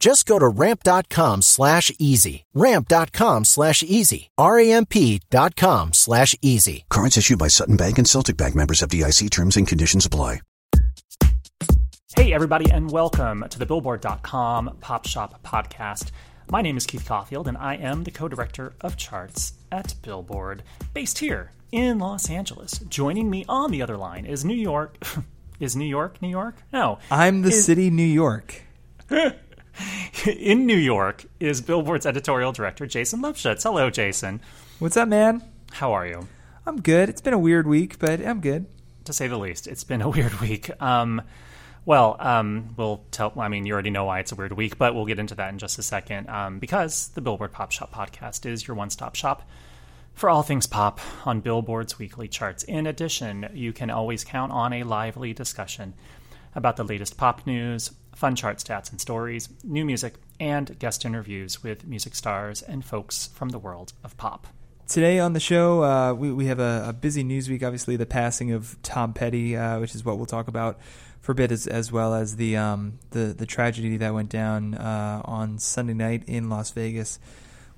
Just go to ramp.com slash easy. Ramp.com slash easy. R-A-M-P dot com slash easy. Cards issued by Sutton Bank and Celtic Bank members FDIC terms and conditions apply. Hey, everybody, and welcome to the Billboard.com Pop Shop Podcast. My name is Keith Caulfield, and I am the co director of charts at Billboard, based here in Los Angeles. Joining me on the other line is New York. is New York, New York? No. I'm the Is- city, New York. in New York is Billboard's editorial director, Jason Lipshutz. Hello, Jason. What's up, man? How are you? I'm good. It's been a weird week, but I'm good. to say the least. It's been a weird week. Um, well, um, we'll tell. I mean, you already know why it's a weird week, but we'll get into that in just a second. Um, because the Billboard Pop Shop podcast is your one-stop shop for all things pop on Billboard's weekly charts. In addition, you can always count on a lively discussion about the latest pop news, fun chart stats and stories, new music, and guest interviews with music stars and folks from the world of pop. Today on the show, uh, we, we have a, a busy news week. Obviously, the passing of Tom Petty, uh, which is what we'll talk about for a bit, as, as well as the um, the the tragedy that went down uh, on Sunday night in Las Vegas.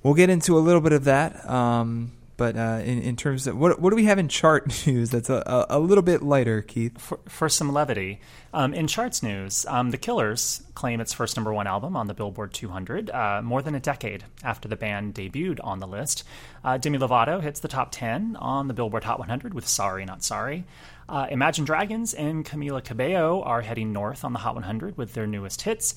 We'll get into a little bit of that. Um, but uh, in, in terms of what what do we have in chart news that's a, a, little bit lighter, Keith? for, for some levity. Um, in charts news, um, The Killers claim its first number one album on the Billboard 200 uh, more than a decade after the band debuted on the list. Uh, Demi Lovato hits the top 10 on the Billboard Hot 100 with Sorry Not Sorry. Uh, Imagine Dragons and Camila Cabello are heading north on the Hot 100 with their newest hits.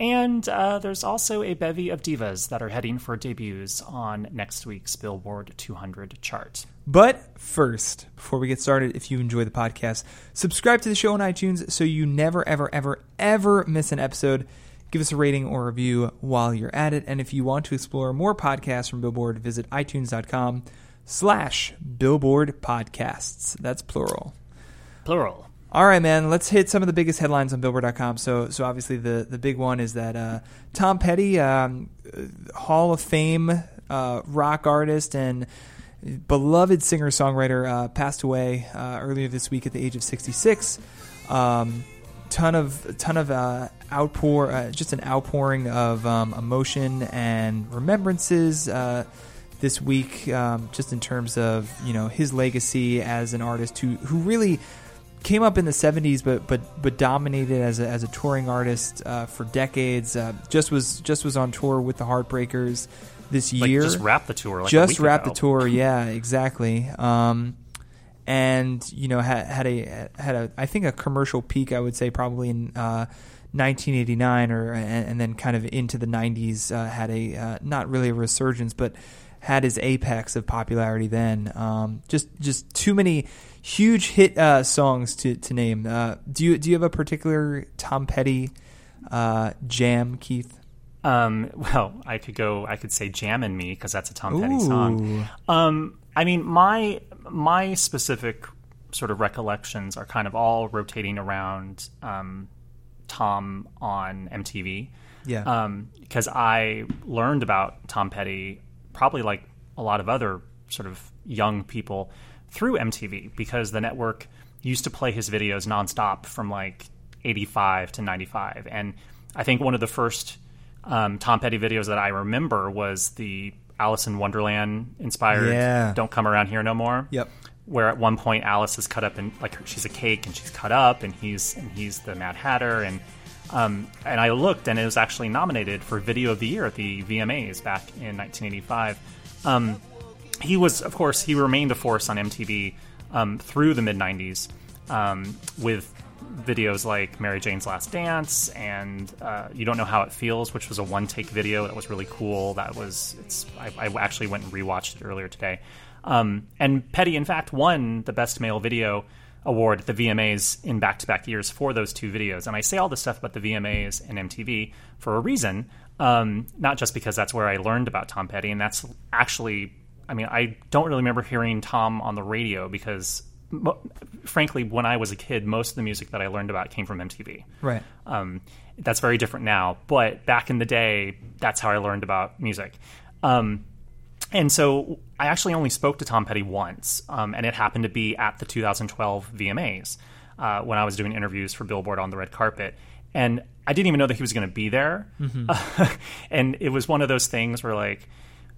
And uh, there's also a bevy of divas that are heading for debuts on next week's Billboard 200 chart. But first, before we get started, if you enjoy the podcast, subscribe to the show on iTunes so you never, ever, ever, ever miss an episode. Give us a rating or review while you're at it. And if you want to explore more podcasts from Billboard, visit itunes.com slash billboard podcasts. That's plural. Plural. All right, man. Let's hit some of the biggest headlines on Billboard.com. So, so obviously the the big one is that uh, Tom Petty, um, Hall of Fame uh, rock artist and beloved singer songwriter, uh, passed away uh, earlier this week at the age of 66. Um, ton of ton of uh, outpour, uh, just an outpouring of um, emotion and remembrances. This week, um, just in terms of you know his legacy as an artist who who really came up in the 70s but but but dominated as a, as a touring artist uh, for decades uh, just was just was on tour with the Heartbreakers this Like, year just wrapped the tour. Like just wrapped ago. the tour yeah exactly um, and you know had, had a had a I think a commercial peak I would say probably in uh, 1989 or and, and then kind of into the 90s uh, had a uh, not really a resurgence but had his apex of popularity then um, just just too many huge hit uh, songs to, to name uh, do you do you have a particular Tom Petty uh, jam Keith Um, well, I could go. I could say "Jammin' Me" because that's a Tom Petty song. Um, I mean, my my specific sort of recollections are kind of all rotating around um, Tom on MTV. Yeah. Because I learned about Tom Petty probably like a lot of other sort of young people through MTV because the network used to play his videos nonstop from like 85 to 95. And I think one of the first um, Tom Petty videos that I remember was the Alice in Wonderland inspired Yeah. Don't Come Around Here No More. Yep. Where at one point Alice is cut up and like she's a cake and she's cut up and he's and he's the Mad Hatter and um, and I looked and it was actually nominated for Video of the Year at the VMAs back in 1985. Um, he was, of course, he remained a force on MTV um, through the mid 90s um, with videos like Mary Jane's Last Dance and uh, You Don't Know How It Feels, which was a one take video that was really cool. That was, it's, I, I actually went and rewatched it earlier today. Um, and Petty, in fact, won the Best Male Video award at the VMAs in back to back years for those two videos. And I say all this stuff about the VMAs and MTV for a reason, um, not just because that's where I learned about Tom Petty. And that's actually, I mean, I don't really remember hearing Tom on the radio because, frankly, when I was a kid, most of the music that I learned about came from MTV. Right. Um, that's very different now, but back in the day, that's how I learned about music. Um, and so I actually only spoke to Tom Petty once, um, and it happened to be at the 2012 VMAs uh, when I was doing interviews for Billboard on the red carpet. And I didn't even know that he was going to be there. and it was one of those things where, like,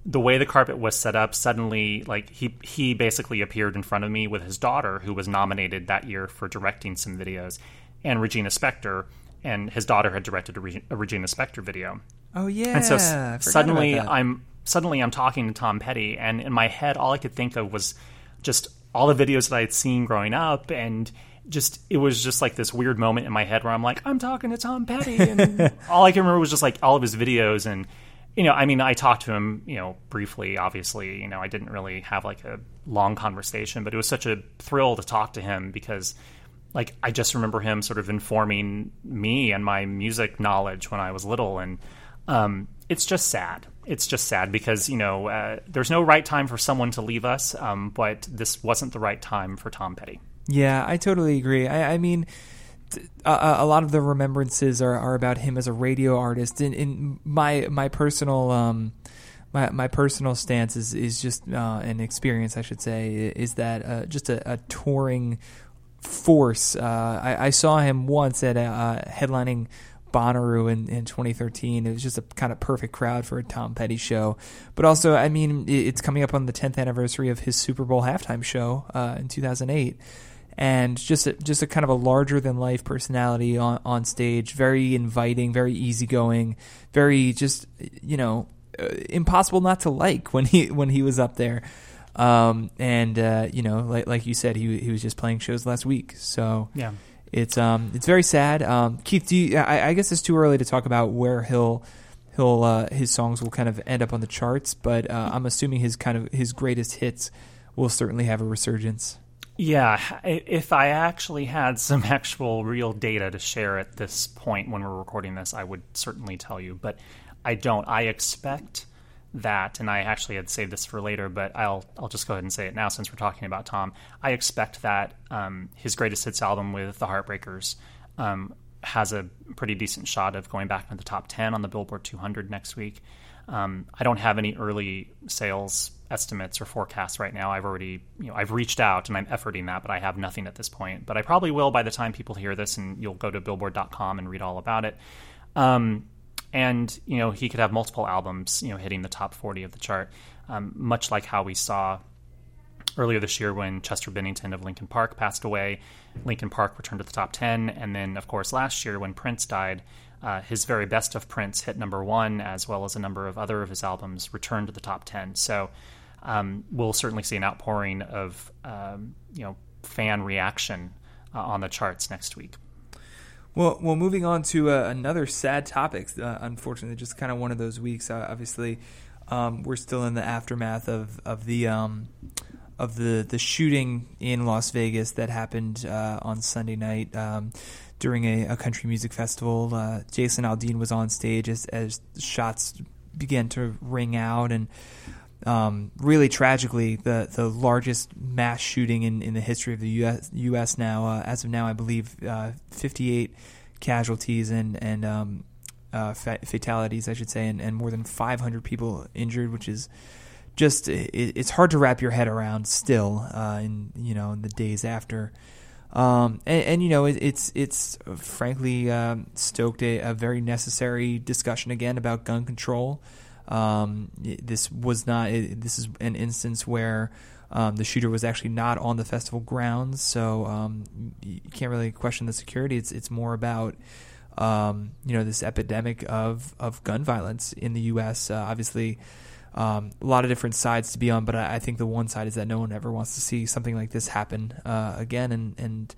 the way the carpet was set up, suddenly, like, he, he basically appeared in front of me with his daughter, who was nominated that year for directing some videos, and Regina Spektor. And his daughter had directed a, Reg- a Regina Spektor video. Oh yeah. And so suddenly. I'm suddenly I'm talking to Tom Petty, and in my head, all I could think of was just all the videos that I had seen growing up, and just it was just like this weird moment in my head where I'm like, I'm talking to Tom Petty, and all I can remember was just like all of his videos, and you know, I mean, I talked to him, you know, briefly. Obviously, you know, I didn't really have like a long conversation, but it was such a thrill to talk to him because like I just remember him sort of informing me and my music knowledge when I was little, and um, it's just sad. It's just sad because you know uh, there's no right time for someone to leave us, um, but this wasn't the right time for Tom Petty. Yeah, I totally agree. I, I mean, a, a lot of the remembrances are, are about him as a radio artist. In, in my my personal um, my my personal stance is is just uh, an experience, I should say, is that uh, just a, a touring force. Uh, I, I saw him once at uh, headlining Bonnaroo in, in 2013. It was just a kind of perfect crowd for a Tom Petty show. But also, I mean, it's coming up on the 10th anniversary of his Super Bowl halftime show uh, in 2008. And just a, just a kind of a larger than life personality on, on stage, very inviting, very easygoing, very just you know uh, impossible not to like when he when he was up there. Um, and uh, you know, like like you said, he he was just playing shows last week, so Yeah. it's um it's very sad. Um, Keith, do you, I, I guess it's too early to talk about where he'll he'll uh, his songs will kind of end up on the charts, but uh, I'm assuming his kind of his greatest hits will certainly have a resurgence. Yeah, if I actually had some actual real data to share at this point when we're recording this, I would certainly tell you, but I don't. I expect that, and I actually had saved this for later, but I'll I'll just go ahead and say it now since we're talking about Tom. I expect that um, his greatest hits album with the Heartbreakers um, has a pretty decent shot of going back into the top ten on the Billboard 200 next week. Um, I don't have any early sales estimates or forecasts right now. I've already, you know, I've reached out and I'm efforting that, but I have nothing at this point. But I probably will by the time people hear this, and you'll go to Billboard.com and read all about it. Um, and you know, he could have multiple albums, you know, hitting the top 40 of the chart, um, much like how we saw earlier this year when Chester Bennington of Linkin Park passed away. Linkin Park returned to the top 10. And then, of course, last year when Prince died, uh, his very best of Prince hit number one, as well as a number of other of his albums returned to the top 10. So um, we'll certainly see an outpouring of, um, you know, fan reaction uh, on the charts next week. Well, well, moving on to uh, another sad topic. Uh, unfortunately, just kind of one of those weeks. Uh, obviously, um, we're still in the aftermath of of the um, of the the shooting in Las Vegas that happened uh, on Sunday night um, during a, a country music festival. Uh, Jason Aldean was on stage as as shots began to ring out and. Um, really tragically, the the largest mass shooting in, in the history of the U.S. U.S. now. Uh, as of now, I believe uh, 58 casualties and and um, uh, fa- fatalities, I should say, and, and more than 500 people injured, which is just it, it's hard to wrap your head around still. Uh, in you know in the days after. Um, and, and you know it, it's it's frankly um, stoked a, a very necessary discussion again about gun control. Um, this was not. This is an instance where um, the shooter was actually not on the festival grounds, so um, you can't really question the security. It's it's more about um, you know this epidemic of of gun violence in the U.S. Uh, obviously, um, a lot of different sides to be on, but I, I, think the one side is that no one ever wants to see something like this happen uh, again, and and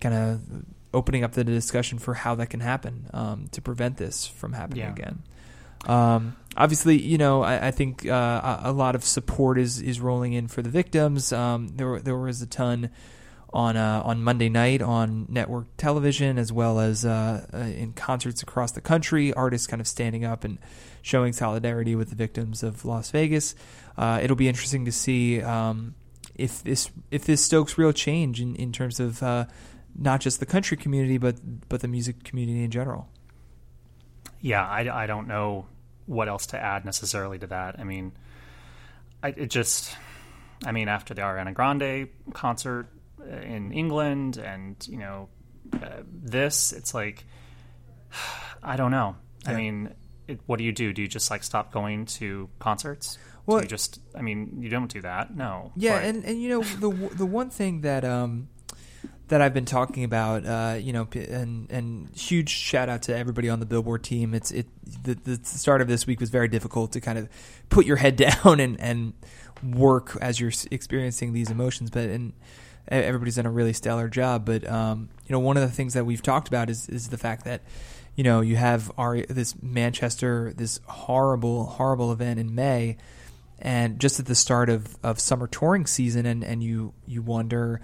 kind of opening up the discussion for how that can happen um, to prevent this from happening yeah. again. Um, obviously, you know, I, I think uh, a lot of support is is rolling in for the victims. Um, there there was a ton on uh, on Monday night on network television as well as uh, uh, in concerts across the country. Artists kind of standing up and showing solidarity with the victims of Las Vegas. Uh, it'll be interesting to see um, if this if this stokes real change in, in terms of uh, not just the country community but but the music community in general. Yeah, I, I don't know what else to add necessarily to that. I mean, I, it just, I mean, after the Ariana Grande concert uh, in England and, you know, uh, this, it's like, I don't know. Yeah. I mean, it, what do you do? Do you just like stop going to concerts? Well, do you just, I mean, you don't do that. No. Yeah. But, and, and, you know, the, the one thing that, um, that I've been talking about, uh, you know, and and huge shout out to everybody on the Billboard team. It's it the, the start of this week was very difficult to kind of put your head down and and work as you're experiencing these emotions, but and everybody's done a really stellar job. But um, you know, one of the things that we've talked about is is the fact that you know you have our this Manchester this horrible horrible event in May, and just at the start of of summer touring season, and and you you wonder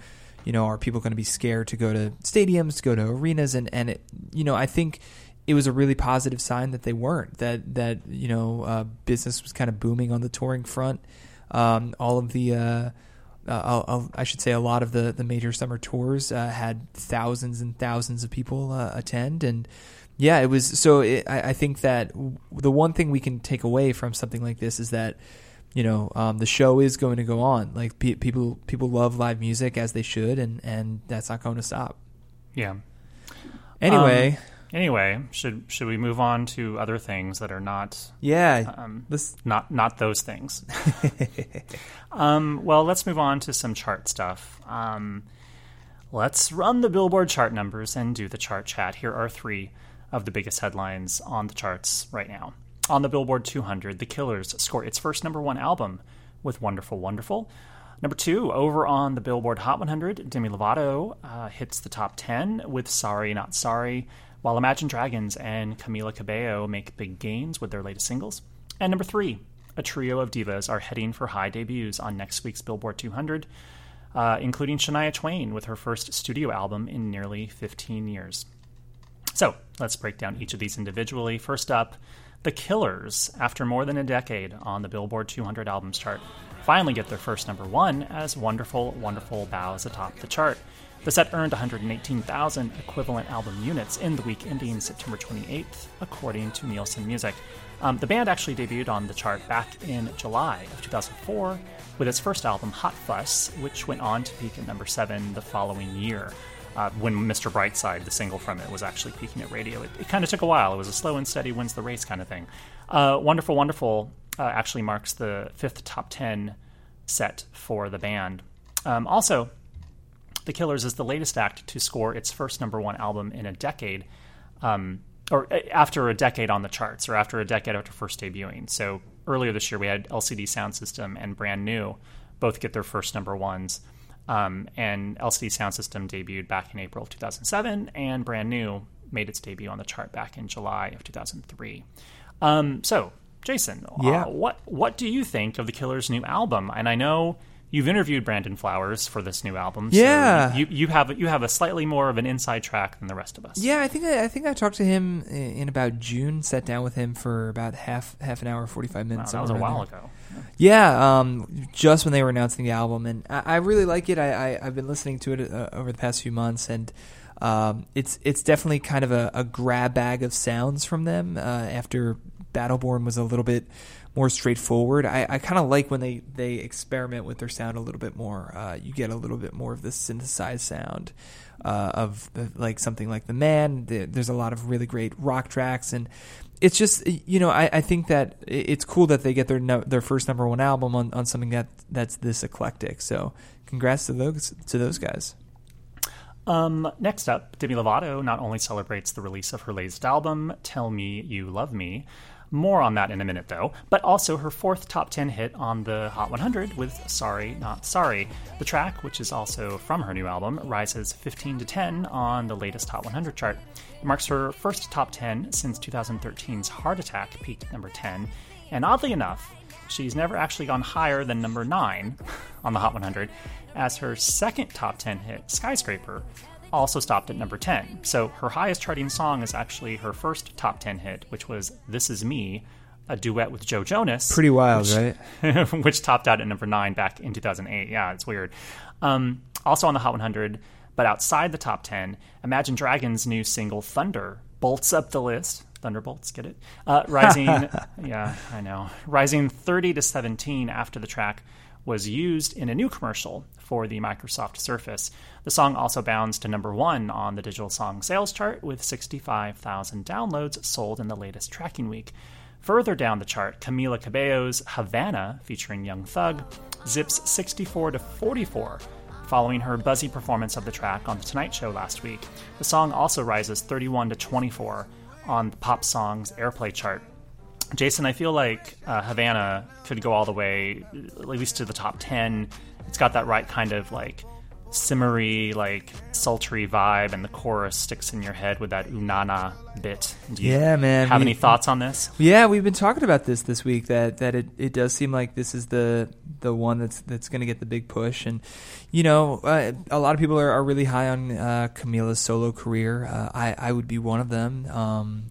you know, are people going to be scared to go to stadiums, to go to arenas? And, and it, you know, I think it was a really positive sign that they weren't, that, that you know, uh, business was kind of booming on the touring front. Um, all of the, uh, uh, I'll, I'll, i should say a lot of the, the major summer tours uh, had thousands and thousands of people uh, attend. And yeah, it was, so it, I, I think that the one thing we can take away from something like this is that, you know, um, the show is going to go on. Like pe- people, people love live music as they should, and and that's not going to stop. Yeah. Anyway. Um, anyway, should should we move on to other things that are not? Yeah. Um, this... not not those things. um, well, let's move on to some chart stuff. Um, let's run the Billboard chart numbers and do the chart chat. Here are three of the biggest headlines on the charts right now. On the Billboard 200, The Killers score its first number one album with Wonderful Wonderful. Number two, over on the Billboard Hot 100, Demi Lovato uh, hits the top 10 with Sorry Not Sorry, while Imagine Dragons and Camila Cabello make big gains with their latest singles. And number three, a trio of divas are heading for high debuts on next week's Billboard 200, uh, including Shania Twain with her first studio album in nearly 15 years. So let's break down each of these individually. First up, the Killers, after more than a decade on the Billboard 200 albums chart, finally get their first number one as Wonderful, Wonderful bows atop the chart. The set earned 118,000 equivalent album units in the week ending September 28th, according to Nielsen Music. Um, the band actually debuted on the chart back in July of 2004 with its first album, Hot Fuss, which went on to peak at number 7 the following year uh, when Mr. Brightside, the single from it, was actually peaking at radio. It, it kind of took a while. It was a slow and steady wins the race kind of thing. Uh, Wonderful, Wonderful uh, actually marks the fifth top 10 set for the band. Um, also, The Killers is the latest act to score its first number one album in a decade, um, or uh, after a decade on the charts, or after a decade after first debuting. So earlier this year, we had LCD Soundsystem and Brand New both get their first number ones. Um, and LCD Soundsystem debuted back in April of 2007, and Brand New made its debut on the chart back in July of 2003. Um, so, Jason, uh, yeah. Uh, what what do you think of the Killers' new album? And I know you've interviewed Brandon Flowers for this new album. So yeah, you, you have you have a slightly more of an inside track than the rest of us. Yeah, I think I, I think I talked to him in about June. Sat down with him for about half half an hour, forty five minutes. Wow, that was a while there. ago. Yeah, um, just when they were announcing the album, and I, I really like it. I, I have been listening to it uh, over the past few months, and Um, it's it's definitely kind of a, a grab bag of sounds from them. Uh, after Battleborn was a little bit more straightforward. I, I kind of like when they, they experiment with their sound a little bit more. Uh, you get a little bit more of the synthesized sound uh, of the, like something like The Man. The, there's a lot of really great rock tracks, and it's just you know I, I think that it's cool that they get their no, their first number one album on, on something that that's this eclectic. So congrats to those to those guys. Um, next up, Demi Lovato not only celebrates the release of her latest album, Tell Me You Love Me, more on that in a minute, though, but also her fourth top 10 hit on the Hot 100 with Sorry Not Sorry. The track, which is also from her new album, rises 15 to 10 on the latest Hot 100 chart. It marks her first top 10 since 2013's Heart Attack peaked at number 10, and oddly enough, she's never actually gone higher than number 9 on the Hot 100, as her second top 10 hit, Skyscraper, also stopped at number 10. So her highest charting song is actually her first top 10 hit, which was This Is Me, a duet with Joe Jonas. Pretty wild, which, right? which topped out at number 9 back in 2008. Yeah, it's weird. Um, also on the Hot 100, but outside the top 10, Imagine Dragons' new single Thunder bolts up the list. Thunderbolts, get it? Uh, rising, yeah, I know. Rising 30 to 17 after the track was used in a new commercial for the Microsoft Surface. The song also bounds to number one on the digital song sales chart with 65,000 downloads sold in the latest tracking week. Further down the chart, Camila Cabello's Havana, featuring Young Thug, zips 64 to 44 following her buzzy performance of the track on The Tonight Show last week. The song also rises 31 to 24 on the pop songs airplay chart. Jason, I feel like uh, Havana could go all the way, at least to the top 10. It's got that right kind of like simmery, like sultry vibe, and the chorus sticks in your head with that unana bit. Yeah, man, Have we- any thoughts on this? Yeah, we've been talking about this this week. That that it, it does seem like this is the the one that's that's going to get the big push. And you know, uh, a lot of people are, are really high on uh, Camila's solo career. Uh, I I would be one of them. Um,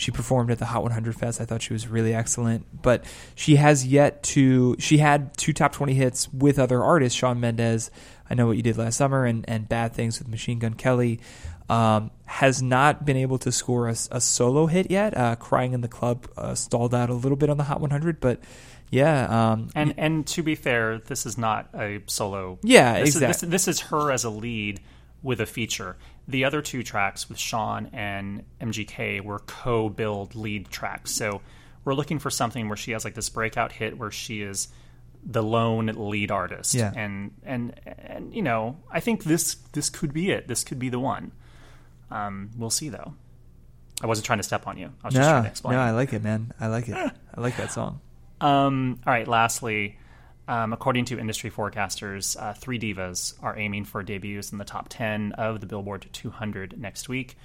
she performed at the Hot 100 Fest. I thought she was really excellent, but she has yet to. She had two top 20 hits with other artists, Shawn Mendes. I know what you did last summer, and and Bad Things with Machine Gun Kelly. Um, has not been able to score a, a solo hit yet. Uh, Crying in the Club uh, stalled out a little bit on the Hot 100, but yeah, um, And and to be fair, this is not a solo. Yeah, this exact- Is, this, this is her as a lead with a feature. The other two tracks with Shawn and MGK were co-billed lead tracks. So we're looking for something where she has like this breakout hit where she is the lone lead artist. Yeah. And and and you know, I think this this could be it. This could be the one. Um, we'll see though. I wasn't trying to step on you. I was just trying no, to explain. no, I like it, man. I like it. I like that song. Um, all right, lastly, um, according to industry forecasters, uh, three divas are aiming for debuts in the top 10 of the Billboard 200 next week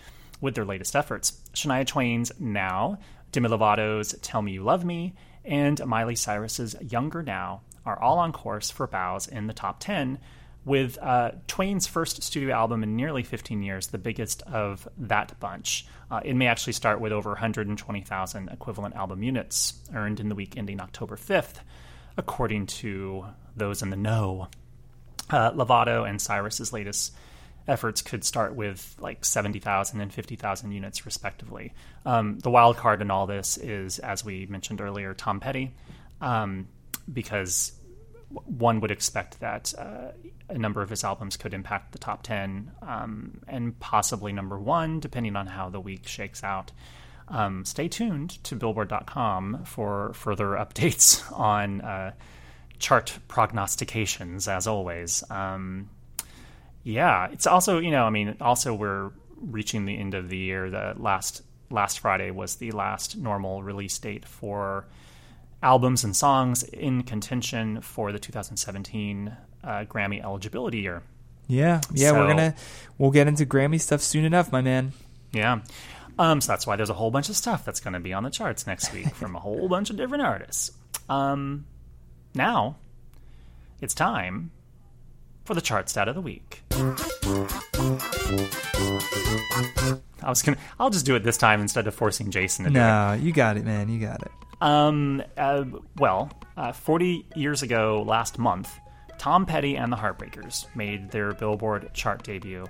with their latest efforts. Shania Twain's Now, Demi Lovato's Tell Me You Love Me, and Miley Cyrus's Younger Now are all on course for bows in the top 10, with uh, Twain's first studio album in nearly 15 years, the biggest of that bunch. Uh, it may actually start with over 120,000 equivalent album units earned in the week ending October 5th, according to those in the know. Uh, Lovato and Cyrus's latest efforts could start with like 70,000 and 50,000 units, respectively. Um, the wild card in all this is, as we mentioned earlier, Tom Petty, um, because one would expect that uh, a number of his albums could impact the top 10 um, and possibly number one, depending on how the week shakes out. Um, stay tuned to Billboard.com for further updates on uh, chart prognostications, as always. Um, yeah, it's also you know, I mean, also we're reaching the end of the year. The last last Friday was the last normal release date for albums and songs in contention for the 2017 uh, Grammy eligibility year. Yeah, yeah, we're gonna we'll get into Grammy stuff soon enough, my man. Yeah. Um, so that's why there's a whole bunch of stuff that's going to be on the charts next week from a whole bunch of different artists. Um, now, it's time for the chart stat of the week. I was gonna. I'll just do it this time instead of forcing Jason to do it. No, you got it, man. You got it. Um, uh, well, uh, 40 years ago last month, Tom Petty and the Heartbreakers made their Billboard chart debut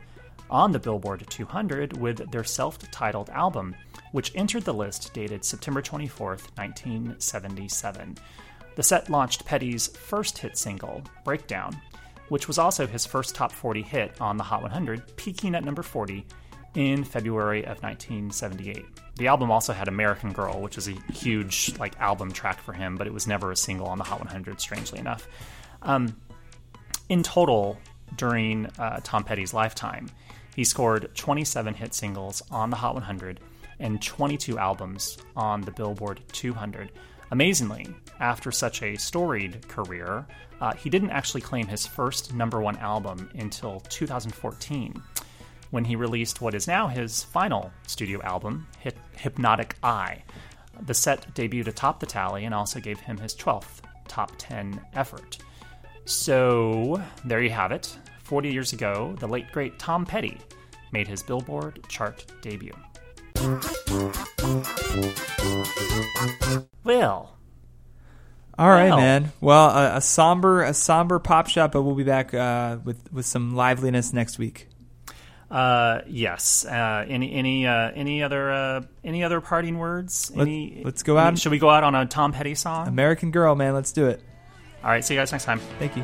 on the Billboard 200 with their self titled album, which entered the list dated September 24th, 1977. The set launched Petty's first hit single, Breakdown, which was also his first top 40 hit on the Hot 100, peaking at number 40 in February of 1978. The album also had American Girl, which is a huge like album track for him, but it was never a single on the Hot 100, strangely enough. Um, in total, during uh, Tom Petty's lifetime, he scored 27 hit singles on the Hot 100 and 22 albums on the Billboard 200. Amazingly, after such a storied career, uh, he didn't actually claim his first number one album until 2014, when he released what is now his final studio album, Hypnotic Eye. The set debuted atop the tally and also gave him his 12th top 10 effort. So, there you have it. 40 years ago, the late great Tom Petty made his Billboard chart debut. Well, All right, Well. man. Well, a, a somber, a somber pop shop, but we'll be back uh, with with some liveliness next week. uh, yes. Uh, any any uh, any other uh, any other parting words? Let- Any, let's go out- Should we go out on a Tom Petty song? American Girl, man. Let's do it. All right. See you guys next time. Thank you.